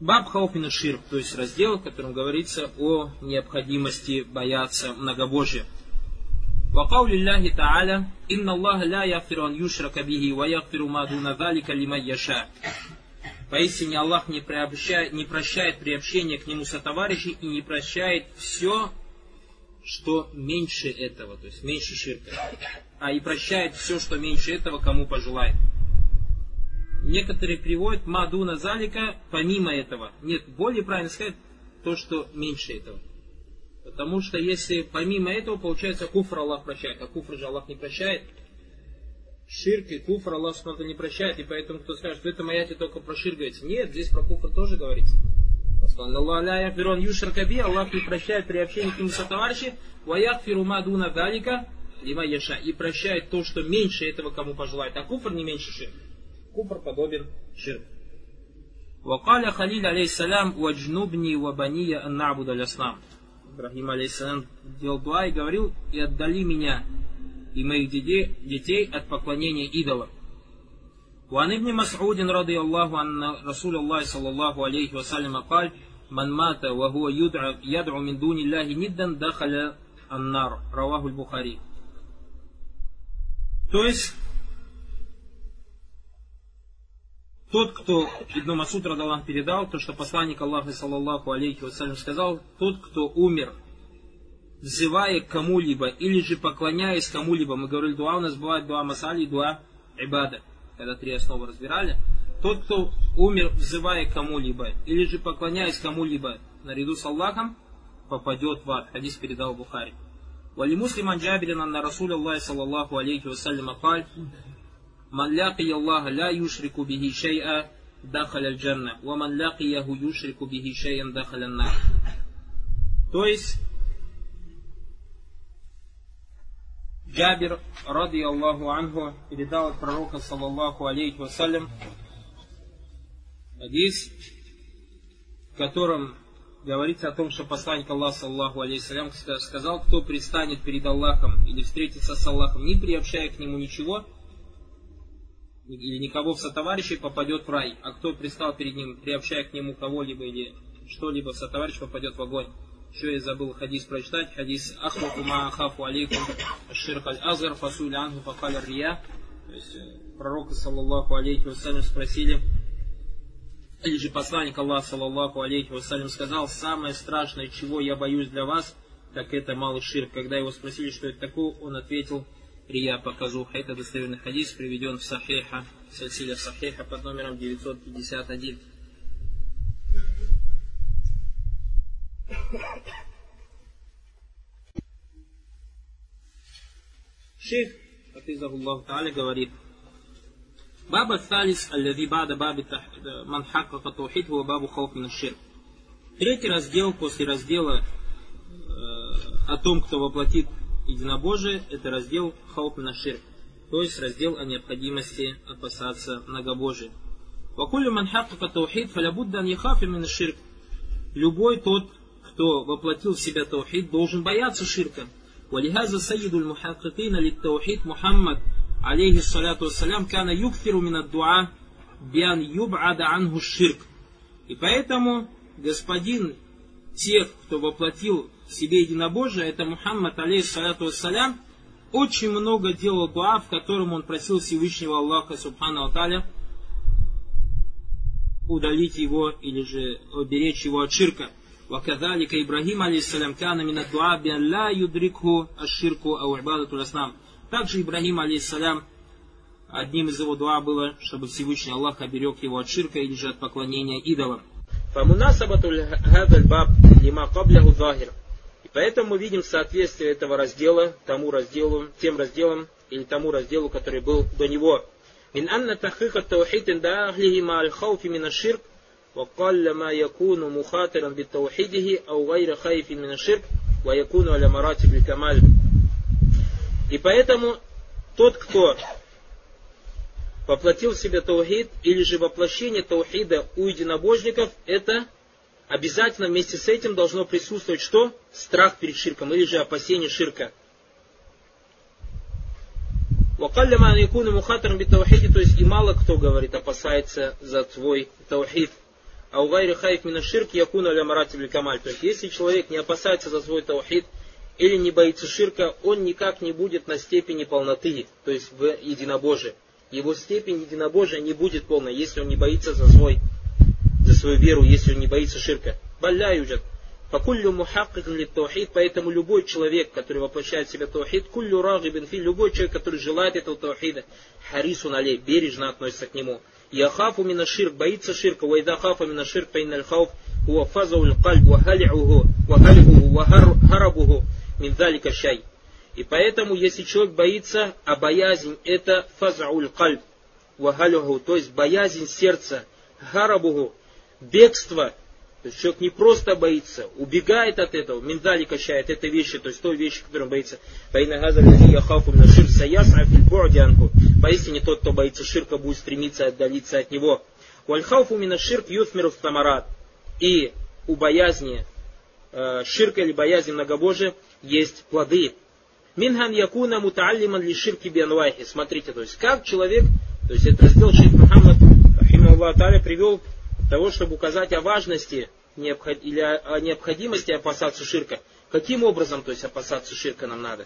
Баб Хауфин Ширк, то есть раздел, в котором говорится о необходимости бояться многобожия. وقول الله تعالى إن الله لا يغفر أن يشرك به ويغفر ما دون ذلك لمن يشاء Поистине Аллах не, приобщает, не прощает приобщение к Нему сотоварищей и не прощает все, что меньше этого, то есть меньше ширка. А и прощает все, что меньше этого, кому пожелает. Некоторые приводят мадуна залика помимо этого. Нет, более правильно сказать то, что меньше этого. Потому что если помимо этого, получается, куфр Аллах прощает, а куфр же Аллах не прощает. Ширк и куфр Аллах что-то не прощает, и поэтому кто скажет, в этом аяте только про ширк говорится. Нет, здесь про куфр тоже говорится. Аллах не прощает при общении к нему сотоварищи, ваякфиру мадуна далика, лима яша, и прощает то, что меньше этого кому пожелает, а куфр не меньше ширк Куфр подобен ширк. وقال خليل عليه السلام واجنبني وبني أن نعبد الأصنام Ибрахим алейсалам делал дуа и говорил, и отдали меня и моих детей, детей от поклонения идолам. وعن ابن مسعود رضي الله عنه رسول الله صلى الله عليه وسلم قال من مات وهو يدعو, يدعو من دون الله ندا دخل النار رواه البخاري То есть, Тот, кто Ибн Масуд Радалан передал, то, что посланник Аллаха, саллаллаху алейхи вассалям, сказал, тот, кто умер, взывая к кому-либо, или же поклоняясь кому-либо, мы говорили, дуа у нас бывает дуа масали, дуа ибада, когда три основы разбирали, тот, кто умер, взывая к кому-либо, или же поклоняясь кому-либо, наряду с Аллахом, попадет в ад. Хадис передал Бухари. Вали муслиман джабирин анна расуля Аллахи, саллаллаху алейхи вассалям, «Ман лякия الله لا يشرك به شيئا дахаля الجنة، ومن ман يشرك به شيئا шей'ан النار. То есть, Джабир, ради Аллаху анху, передал от пророка, саллаллаху алейхи вассалям, Хадис, в котором говорится о том, что посланник Аллаха, саллаху алейхиссалям, сказал, кто предстанет перед Аллахом или встретится с Аллахом, не приобщая к нему ничего, или никого в сотоварищей попадет в рай, а кто пристал перед ним, приобщая к нему кого-либо или что-либо в сотоварищ, попадет в огонь. Еще я забыл хадис прочитать, хадис Ахваку ма ахафу алейкум ширк аль азгар фасули ангу факаля рия. То есть э, пророка, саллаллаху алейхи вассалям, спросили, или же посланник Аллаха, саллаллаху алейхи вассалям, сказал, самое страшное, чего я боюсь для вас, так это малый ширк. Когда его спросили, что это такое, он ответил, и я покажу. Это достоверный хадис, приведен в Сахиха, в Сальсиле Сахиха под номером 951. Шейх, Афизахуллах Та'аля, говорит, Баба Талис, аль-Лави Бада Баби Манхакка Таухид, Бабу Хауф ШИР. Третий раздел после раздела э, о том, кто воплотит единобожие – это раздел хауп на ширк, то есть раздел о необходимости опасаться многобожия. Вакулю ман хакка таухид фалябудда яхафи мин ширк. Любой тот, кто воплотил в себя таухид, должен бояться ширка. ولهذا سيد المحققين للتوحيد محمد عليه الصلاة والسلام كان يكثر من الدعاء بأن يبعد عنه الشرك. И поэтому господин тех, кто воплотил в себе единобожие, это Мухаммад, алейхиссалату вассалям, очень много делал дуа, в котором он просил Всевышнего Аллаха, субхану аталя, удалить его или же уберечь его от ширка. وكذلك إبراهيم عليه السلام كان من الدعاء بأن لا يدركه الشرك أو عبادة الأصنام. Также Ибрахим, алейхиссалям, одним из его дуа было, чтобы Всевышний Аллах оберег его от ширка или же от поклонения идолам. فمناسبة هذا الباب لما قبله ظاهر и поэтому мы видим соответствие этого раздела тому разделу, тем разделам или тому разделу, который был до него. من أن تحقيق التوحيد عند أهله مع الخوف من الشرك وقل ما يكون مخاطرا بتوحيده أو غير خايف من الشرك ويكون على مراتب الكمال. И поэтому тот, кто воплотил в себе таухид, или же воплощение таухида у единобожников, это обязательно вместе с этим должно присутствовать что? Страх перед ширком или же опасение ширка. То есть и мало кто говорит, опасается за твой таухид. а у гайри хайф ширк якуна ля камаль. То есть, если человек не опасается за свой таухид или не боится ширка, он никак не будет на степени полноты, то есть в единобожии. Его степень единобожия не будет полной, если он не боится за, свой, свою веру, если он не боится ширка. Балля юджат. Факуллю мухаккик ли таухид, поэтому любой человек, который воплощает в себя таухид, куллю рагибин фи, любой человек, который желает этого таухида, харису налей, бережно относится к нему. Яхафу мина ширк, боится ширка, вайда хафа мина ширк, фейналь хауф, хуа фазауль кальб, вахалиуху, вахалиху, мин залика шай. И поэтому, если человек боится, а боязнь это фазауль кальб, вахалиху, то есть боязнь сердца, харабуху, бегство, то есть человек не просто боится, убегает от этого, миндали качает, это вещи, то есть той вещи, которой он боится. Поистине тот, кто боится ширка, будет стремиться отдалиться от него. Вальхауфу мина ширк юсмиру. И у боязни э, ширка или боязни многобожия есть плоды. Минхан якуна мутааллиман ли ширки бианвайхи. Смотрите, то есть как человек, то есть это раздел шейх Мухаммад, привел того, чтобы указать о важности или о необходимости опасаться ширка. Каким образом, то есть, опасаться ширка нам надо?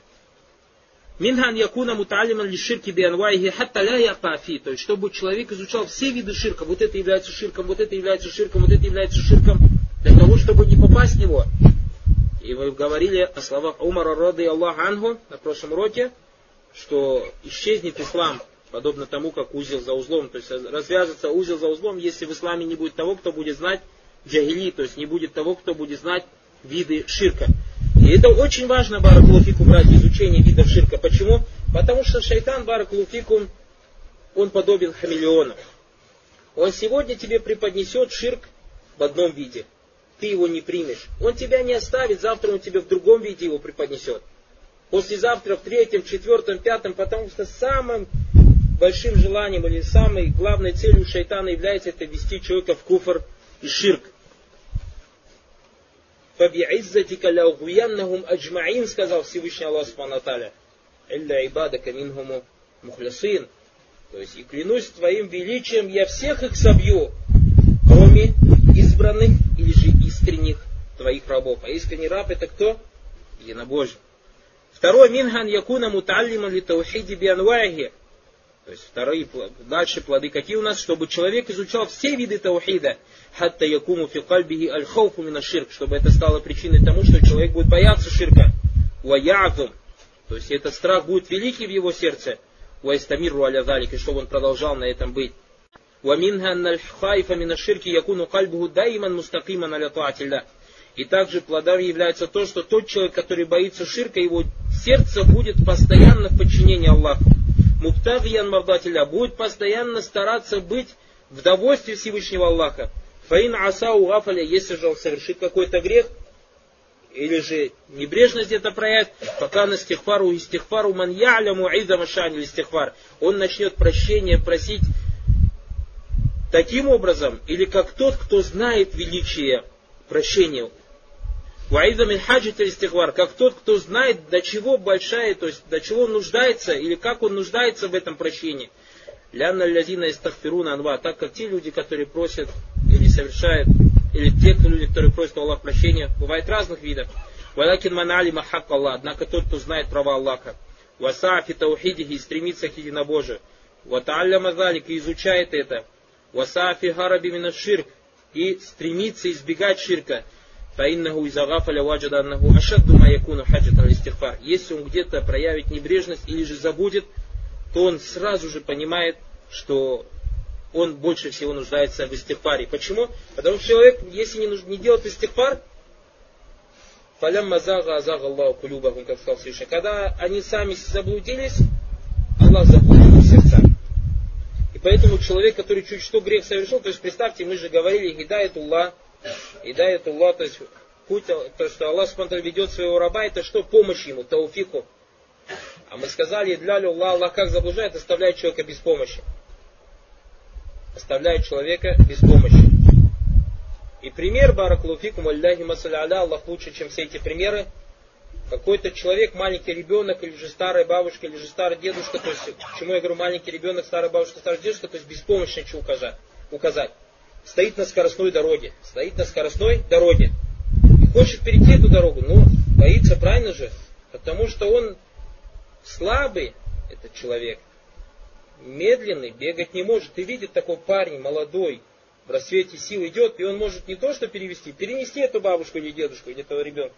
Минхан якуна муталиман ли ширки бианвайхи хатта ля. То есть, чтобы человек изучал все виды ширка. Вот это является ширком, вот это является ширком, вот это является ширком. Для того, чтобы не попасть в него. И вы говорили о словах Умара Рады Аллах Ангу на прошлом уроке, что исчезнет ислам подобно тому, как узел за узлом. То есть развяжется узел за узлом, если в исламе не будет того, кто будет знать джагили, то есть не будет того, кто будет знать виды ширка. И это очень важно, Баракулуфикум, ради изучения видов ширка. Почему? Потому что шайтан, Баракулуфикум, он подобен хамелеону. Он сегодня тебе преподнесет ширк в одном виде. Ты его не примешь. Он тебя не оставит, завтра он тебе в другом виде его преподнесет. Послезавтра в третьем, четвертом, пятом, потому что самым большим желанием или самой главной целью шайтана является это ввести человека в куфр и ширк. فَبِعِزَّتِكَ لَأُغْوِيَنَّهُمْ أَجْمَعِينَ сказал Всевышний Аллах Субхану Аталя. «Илля ибадака минхуму мухлясин». То есть, и клянусь твоим величием, я всех их собью, кроме избранных или же искренних твоих рабов. А искренний раб это кто? Единобожие. Второй минхан якуна муталлима ли таухиди бианвахи. То есть вторые, дальше плоды какие у нас? Чтобы человек изучал все виды таухида. Хатта якуму фи кальбихи аль хауфу мина ширк. Чтобы это стало причиной тому, что человек будет бояться ширка. Ва То есть этот страх будет великий в его сердце. Ва истамиру аля залик. И чтобы он продолжал на этом быть. Ва минха анналь хайфа мина ширки якуну кальбуху дайман мустакиман аля таатилля. И также плодами является то, что тот человек, который боится ширка, его сердце будет постоянно в подчинении Аллаху муптагиян мардатиля, будет постоянно стараться быть в довольстве Всевышнего Аллаха. Фаин асау гафаля, если же он совершит какой-то грех, или же небрежность где-то проявит, пока на стихфару и стихфару ман яляму айзама шани или стихфар, он начнет прощения просить таким образом, или как тот, кто знает величие прощения. Ваида мин хаджит истихвар, как тот, кто знает, до чего большая, то есть до чего он нуждается, или как он нуждается в этом прощении. Лянна лязина истахфируна анва, так как те люди, которые просят или совершают, или те люди, которые просят у Аллаха прощения, бывает разных видов. Валакин манали махак Аллах, однако тот, кто знает права Аллаха. Васафи таухидихи, стремится к единобожию. Ваталля залик, и изучает это. Васафи хараби мина ширк, и стремится избегать ширка. فإنه إذا غفل وجد أنه أشد ما يكون حاجة الاستغفар. Если он где-то проявит небрежность или же забудет, то он сразу же понимает, что он больше всего нуждается в истихфаре. Почему? Потому что человек, если не, нуж... не делает истихфар, фалям мазага азага Аллаху кулюбахум, как сказал Всевышний. Когда они сами заблудились, Аллах заблудил их сердца. И поэтому человек, который чуть что грех совершил, то есть представьте, мы же говорили, гидает Аллах, и да, это Аллах, то есть путь, то, что Аллах Субтитры ведет своего раба, это что? Помощь ему, тауфику. А мы сказали, для Аллах, Аллах как заблуждает, оставляет человека без помощи. Оставляет человека без помощи. И пример Баракулуфикум, Аллахи Масаля Аллах лучше, чем все эти примеры. Какой-то человек, маленький ребенок, или же старая бабушка, или же старый дедушка, то есть, почему я говорю маленький ребенок, старая бабушка, старый дедушка, то есть беспомощно что указать. указать. Стоит на скоростной дороге, стоит на скоростной дороге, и хочет перейти эту дорогу, но боится, правильно же, потому что он слабый, этот человек, медленный, бегать не может, и видит такой парень молодой, в рассвете сил идет, и он может не то что перевести, перенести эту бабушку или дедушку, или этого ребенка.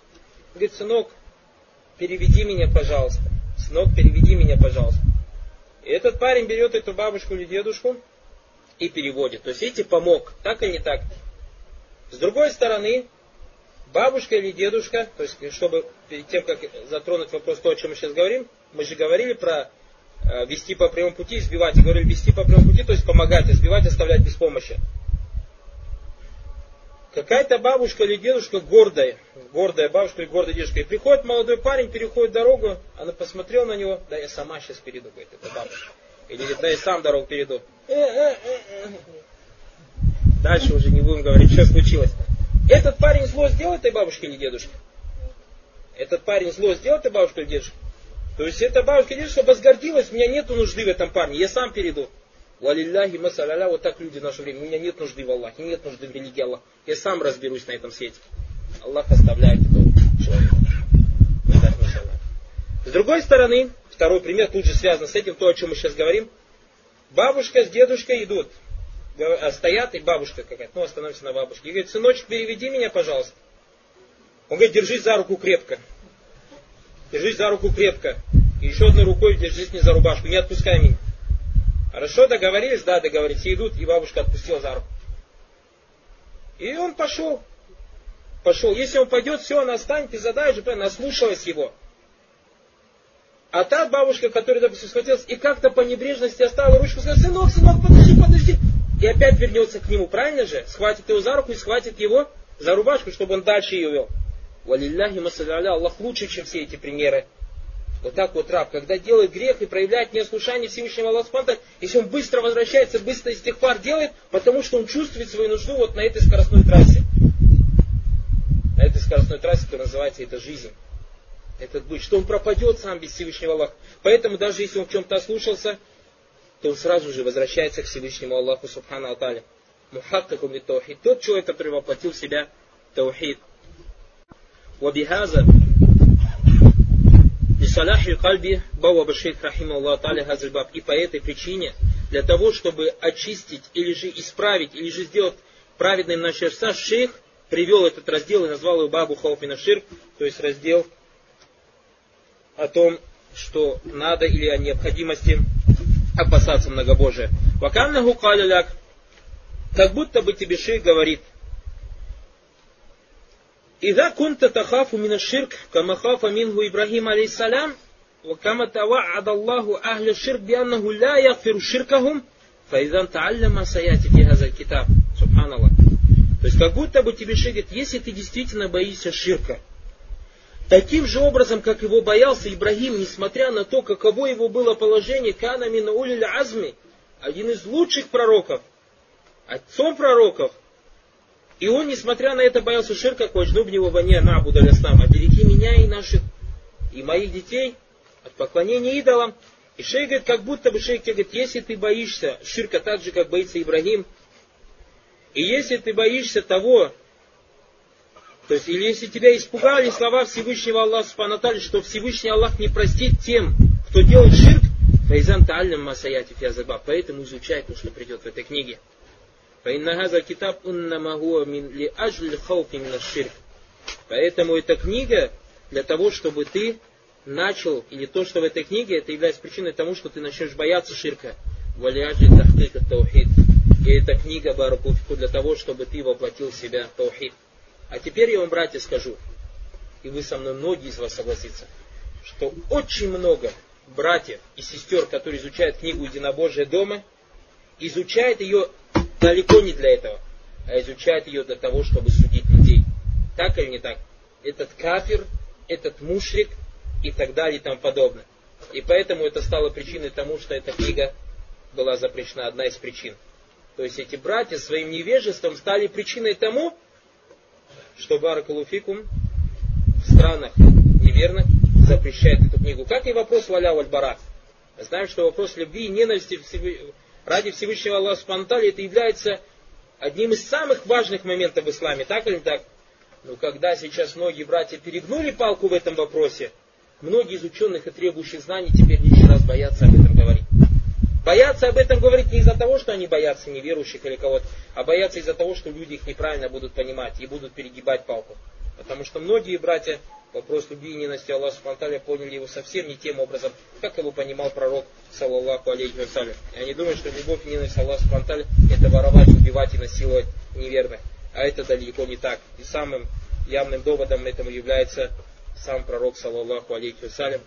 Говорит, сынок, переведи меня, пожалуйста. Сынок, переведи меня, пожалуйста. И этот парень берет эту бабушку или дедушку и переводит. То есть, эти помог, так или не так. С другой стороны, бабушка или дедушка, то есть, чтобы перед тем, как затронуть вопрос то, о чем мы сейчас говорим, мы же говорили про э, вести по прямому пути, избивать. Говорили, вести по прямому пути, то есть помогать, избивать, оставлять без помощи. Какая-то бабушка или дедушка гордая, гордая бабушка или гордая дедушка. И приходит молодой парень, переходит дорогу, она посмотрела на него, да я сама сейчас перейду, говорит, это бабушка. Или говорит, да я сам дорогу перейду. Дальше уже не будем говорить, что случилось. Этот парень зло сделал этой бабушке или дедушке? Этот парень зло сделал этой бабушке или дедушке? То есть эта бабушка или дедушка возгордилась, у меня нет нужды в этом парне, я сам перейду. Валилляхи масаляля, вот так люди в наше время. У меня нет нужды в Аллахе, нет нужды в религии Аллаха. Я сам разберусь на этом свете. Аллах оставляет этого человека. С другой стороны, второй пример тут же связан с этим, то, о чем мы сейчас говорим. Бабушка с дедушкой идут. А стоят, и бабушка какая-то, ну, остановимся на бабушке. И говорит, сыночек, переведи меня, пожалуйста. Он говорит, держись за руку крепко. Держись за руку крепко. И еще одной рукой держись не за рубашку, не отпускай меня. Хорошо, договорились? Да, договорились. И идут, и бабушка отпустила за руку. И он пошел. Пошел. Если он пойдет, все, она останет, и задай уже, наслушалась его. А та бабушка, которая, допустим, схватилась, и как-то по небрежности оставила ручку, сказала, сынок, сынок, подожди, подожди. И опять вернется к нему, правильно же? Схватит его за руку и схватит его за рубашку, чтобы он дальше ее вел. Валилляхи масаляля, Аллах лучше, чем все эти примеры. Вот так вот раб, когда делает грех и проявляет неослушание Всевышнего Аллаха если он быстро возвращается, быстро из тех пар делает, потому что он чувствует свою нужду вот на этой скоростной трассе. На этой скоростной трассе, которая называется это жизнь. Этот быть, что он пропадет сам без Всевышнего Аллаха. Поэтому даже если он в чем-то ослушался, то он сразу же возвращается к Всевышнему Аллаху Субхану Аталя. Мухаттакум и таухид. Тот человек, который воплотил в себя таухид. Вабихаза Саляхи кальби Бауа Башейх Рахима Таля Газальбаб. И по этой причине, для того, чтобы очистить или же исправить, или же сделать праведным наш шейх привел этот раздел и назвал его Бабу Хауфина Ширк, то есть раздел о том, что надо или о необходимости опасаться многобожия. Ваканнаху каляляк, как будто бы тебе шейх говорит – إذا كنت تخاف من الشرك كما خاف منه إبراهيم عليه السلام وكما توعد الله أهل الشرك بأنه لا يغفر شركهم فإذا تعلم ما سيأتي في هذا الكتاب سبحان الله То есть как будто бы тебе шегет, если ты действительно боишься ширка, таким же образом, как его боялся Ибрагим, несмотря на то, каково его было положение, канами на улиль азми, один из лучших пророков, отцом пророков, и он, несмотря на это, боялся ширка, кочну в него ване на Абудаляснам, обереги меня и наших, и моих детей от поклонения идолам. И шейх говорит, как будто бы шейх тебе говорит, если ты боишься ширка так же, как боится Ибрагим, и если ты боишься того, то есть, или если тебя испугали слова Всевышнего Аллаха Субханаталя, что Всевышний Аллах не простит тем, кто делает ширк, Файзан Таалям Масаятиф Язаба, поэтому изучай то, что придет в этой книге. Поэтому эта книга для того, чтобы ты начал, или то, что в этой книге, это является причиной тому, что ты начнешь бояться ширка. Валиаджи Тахтыка Таухид. И эта книга Баракуфику для того, чтобы ты воплотил в себя Таухид. А теперь я вам, братья, скажу, и вы со мной, многие из вас согласятся, что очень много братьев и сестер, которые изучают книгу Единобожия дома, изучают ее далеко не для этого, а изучает ее для того, чтобы судить людей. Так или не так? Этот кафир, этот мушрик и так далее и тому подобное. И поэтому это стало причиной тому, что эта книга была запрещена, одна из причин. То есть эти братья своим невежеством стали причиной тому, что Баракалуфикум в странах неверных запрещает эту книгу. Как и вопрос Валя Вальбара. Знаем, что вопрос любви и ненависти ради Всевышнего Аллаха Субтитры это является одним из самых важных моментов в исламе, так или так? Но когда сейчас многие братья перегнули палку в этом вопросе, многие из ученых и требующих знаний теперь лишний раз боятся об этом говорить. Боятся об этом говорить не из-за того, что они боятся неверующих или кого-то, а боятся из-за того, что люди их неправильно будут понимать и будут перегибать палку. Потому что многие братья вопрос любви и ненависти Аллаха Субтитры поняли его совсем не тем образом, как его понимал пророк, саллаллаху алейхи вассалям. И они думают, что любовь и ненависть Аллаха Субтитры это воровать, убивать и насиловать неверных. А это далеко не так. И самым явным доводом этому является сам пророк, саллаллаху алейхи вассалям,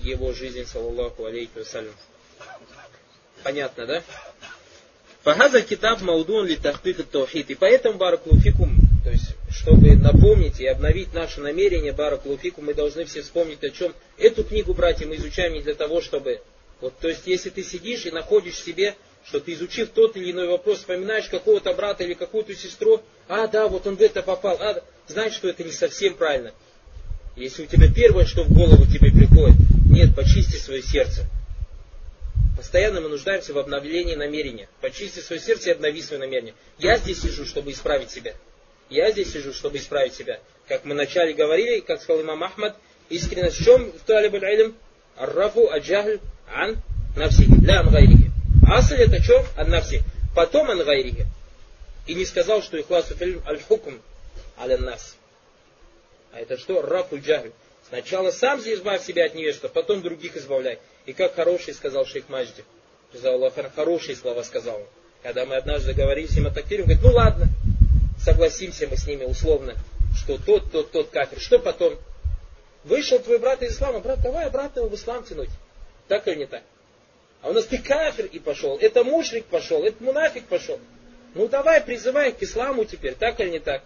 его жизнь, саллаллаху алейхи вассалям. Понятно, да? Фахаза китаб маудун ли тахтык таухид. И поэтому, баракулуфикум, то есть, чтобы напомнить и обновить наше намерение, баракулуфикум, мы должны все вспомнить о чем. Эту книгу, братья, мы изучаем не для того, чтобы... Вот, то есть, если ты сидишь и находишь себе, что ты изучив тот или иной вопрос, вспоминаешь какого-то брата или какую-то сестру, а, да, вот он в это попал, а, знаешь, что это не совсем правильно. Если у тебя первое, что в голову тебе приходит, нет, почисти свое сердце. Постоянно мы нуждаемся в обновлении намерения. Почисти свое сердце и обнови свое намерение. Я здесь сижу, чтобы исправить себя. Я здесь сижу, чтобы исправить себя. Как мы вначале говорили, как сказал имам Ахмад, искренность в чем в талиб аль Аррафу аджахль ан навсихи. Ля ан гайрихи. Асль это что? Ан навсих. Потом ан гайрихи. И не сказал, что ихласу фильм аль-хукм аля нас. А это что? Рафу джахль. Сначала сам избавь себя от невежества, потом других избавляй. И как хороший сказал шейх Маджди. Хорошие слова сказал он. Когда мы однажды говорили с ним о такфире, он говорит, ну ладно, согласимся мы с ними условно, что тот, тот, тот кафир. Что потом? Вышел твой брат из ислама, брат, давай обратно его в ислам тянуть. Так или не так? А у нас ты кафир и пошел, это мушрик пошел, это мунафик пошел. Ну давай призывай к исламу теперь, так или не так?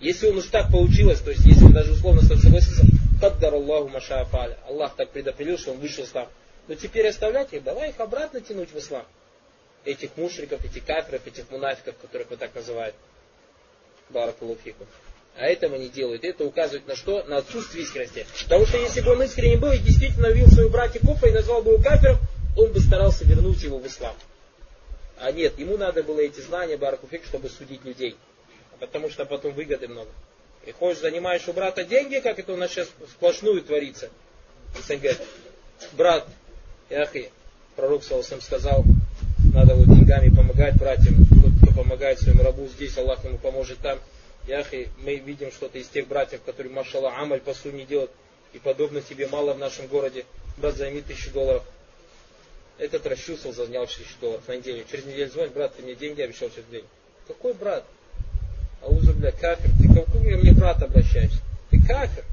Если он уж так получилось, то есть если он даже условно согласился, Каддар Аллаху Машаафаля. Аллах так предопределил, что он вышел в ислам. Но теперь оставлять их, давай их обратно тянуть в ислам. Этих мушриков, этих кафиров, этих мунафиков, которых вы так называете. Баракулуфику. А этого не делают. Это указывает на что? На отсутствие искренности. Потому что если бы он искренне был и действительно увидел своего братья Куфа и назвал бы его кафиром, он бы старался вернуть его в ислам. А нет, ему надо было эти знания Баракулуфик, чтобы судить людей. Потому что потом выгоды много. И ходишь, занимаешь у брата деньги, как это у нас сейчас сплошную творится. Говорит, брат, яхи, пророк Саласам сказал, надо вот деньгами помогать братьям, тот, кто помогает своему рабу здесь, Аллах ему поможет там. Яхи, мы видим что-то из тех братьев, которые, машалла, амаль по не делают, и подобно тебе мало в нашем городе. Брат, займи тысячу долларов. Этот расчувствовал, занял тысячу долларов на неделю. Через неделю звонит, брат, ты мне деньги обещал через день. Какой брат? Аузу, бля, кафир. Ты к какому мне брат обращаешься? Ты кафир.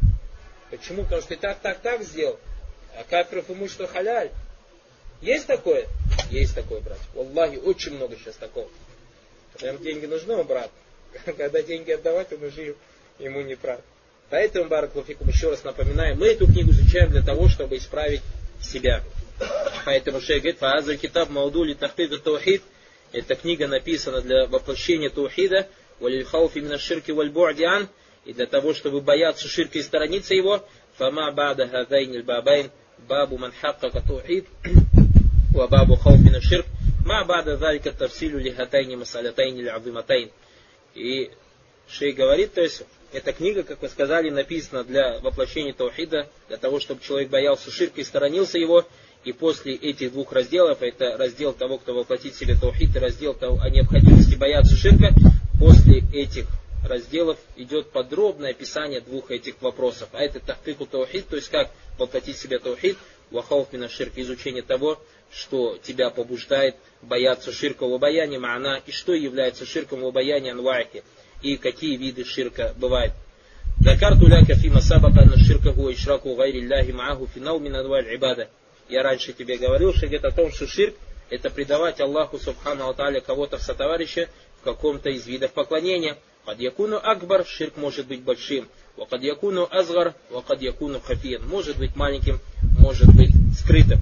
Почему? Потому что ты так, так, так сделал. А кафиров имущество халяль. Есть такое? Есть такое, брат. Аллахи, очень много сейчас такого. Ему деньги нужны, он брат. Когда деньги отдавать, он уже ему не брат. Поэтому, بارك الله فيكم, еще раз напоминаю, мы эту книгу изучаем для того, чтобы исправить себя. Поэтому шейх говорит, فهذا الكتاب موضوع لتحقيق التوحيد, эта книга написана для воплощения Таухида, وللخوف من الشرك والبعد عنه, и для того, чтобы бояться ширка и сторониться его, فما بعد هذين البابين باب من حقق التوحيد، وباب الخوف من الشرك، ما بعد ذلك تفصيل لهاتين المسألتين العظيمتين. И Шей говорит, то есть эта книга, как вы сказали, написана для воплощения таухида, для того, чтобы человек боялся ширка и сторонился его. И после этих двух разделов, это раздел того, кто воплотит себе таухид, и раздел того, о необходимости бояться ширка, после этих разделов идет подробное описание двух этих вопросов. А это тахкику таухид, то есть как воплотить в себя таухид, вахауф мина ширк, изучение того, что тебя побуждает бояться ширка в обаянии, она и что является ширком в обаянии анвайки, и какие виды ширка бывают. Дакарту ляка фима сабака на ширка гуа ишраку гайри ляхи мааху финал мин ибада. Я раньше тебе говорил, что говорит о том, что ширк это предавать Аллаху Субхану Аталя кого-то в сотоварища в каком-то из видов поклонения. Кад якуну акбар, ширк может быть большим. Вакад якуну азгар, вакад якуну хафиен. Может быть маленьким, может быть скрытым.